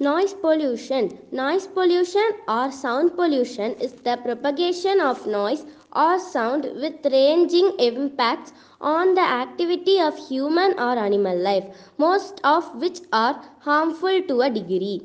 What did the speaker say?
Noise pollution. Noise pollution or sound pollution is the propagation of noise or sound with ranging impacts on the activity of human or animal life, most of which are harmful to a degree.